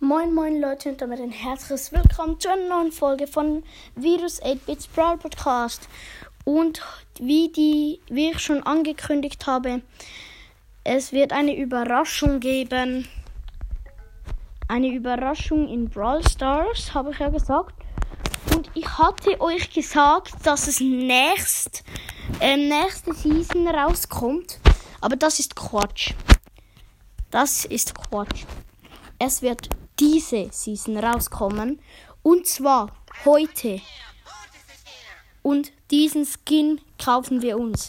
Moin moin Leute und damit ein herzliches Willkommen zu einer neuen Folge von Virus 8-Bits Brawl Podcast. Und wie, die, wie ich schon angekündigt habe, es wird eine Überraschung geben. Eine Überraschung in Brawl Stars, habe ich ja gesagt. Und ich hatte euch gesagt, dass es nächst, äh, nächste Season rauskommt. Aber das ist Quatsch. Das ist Quatsch. Es wird diese Season rauskommen. Und zwar heute. Und diesen Skin kaufen wir uns.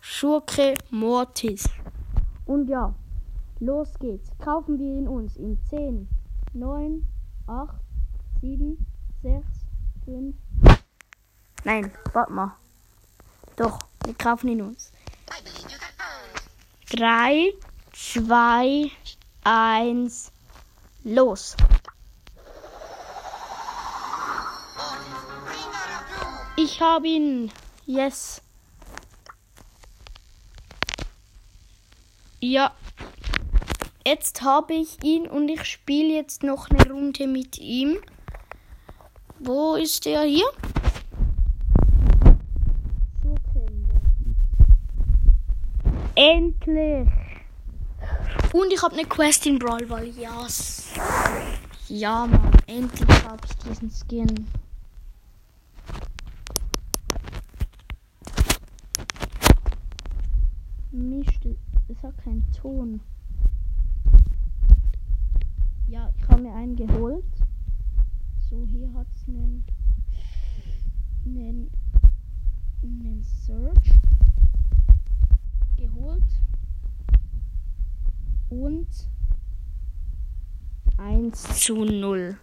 Schurke Mortis. Und ja, los geht's. Kaufen wir ihn uns in 10, 9, 8, 7, 6, 5. Nein, warte mal. Doch, wir kaufen ihn uns. 3, 2, 1, los. Ich habe ihn. Yes. Ja. Jetzt habe ich ihn und ich spiele jetzt noch eine Runde mit ihm. Wo ist er hier? Endlich! Und ich habe eine Quest in Brawl Ball. Yes. Ja, Mann. Endlich habe ich diesen Skin. Mist, es hat keinen Ton. Ja, ich habe mir einen geholt. So, hier hat es einen, einen, Search geholt. Und 1 zu 0.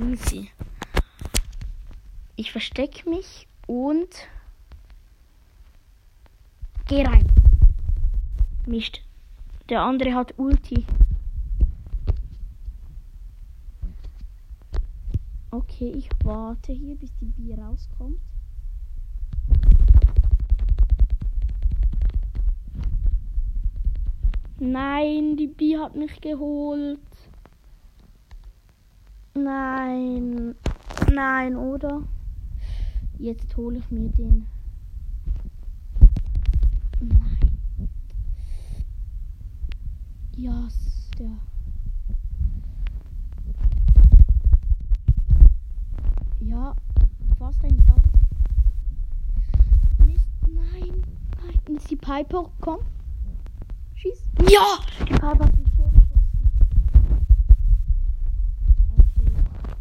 Easy. Ich verstecke mich und geh rein. Mist. Der andere hat Ulti. Okay, ich warte hier, bis die Bier rauskommt. Nein, die Bi hat mich geholt. Nein. Nein, oder? Jetzt hole ich mir den. Nein. Ja, yes, der. Ja, fast ein Double. Mist, nein. Nein, ist die Piper gekommen? Schieß. Ja! Die Tor Okay.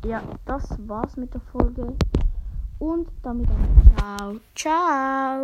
Ja, das war's mit der Folge. Und damit auch. Ciao. Ciao.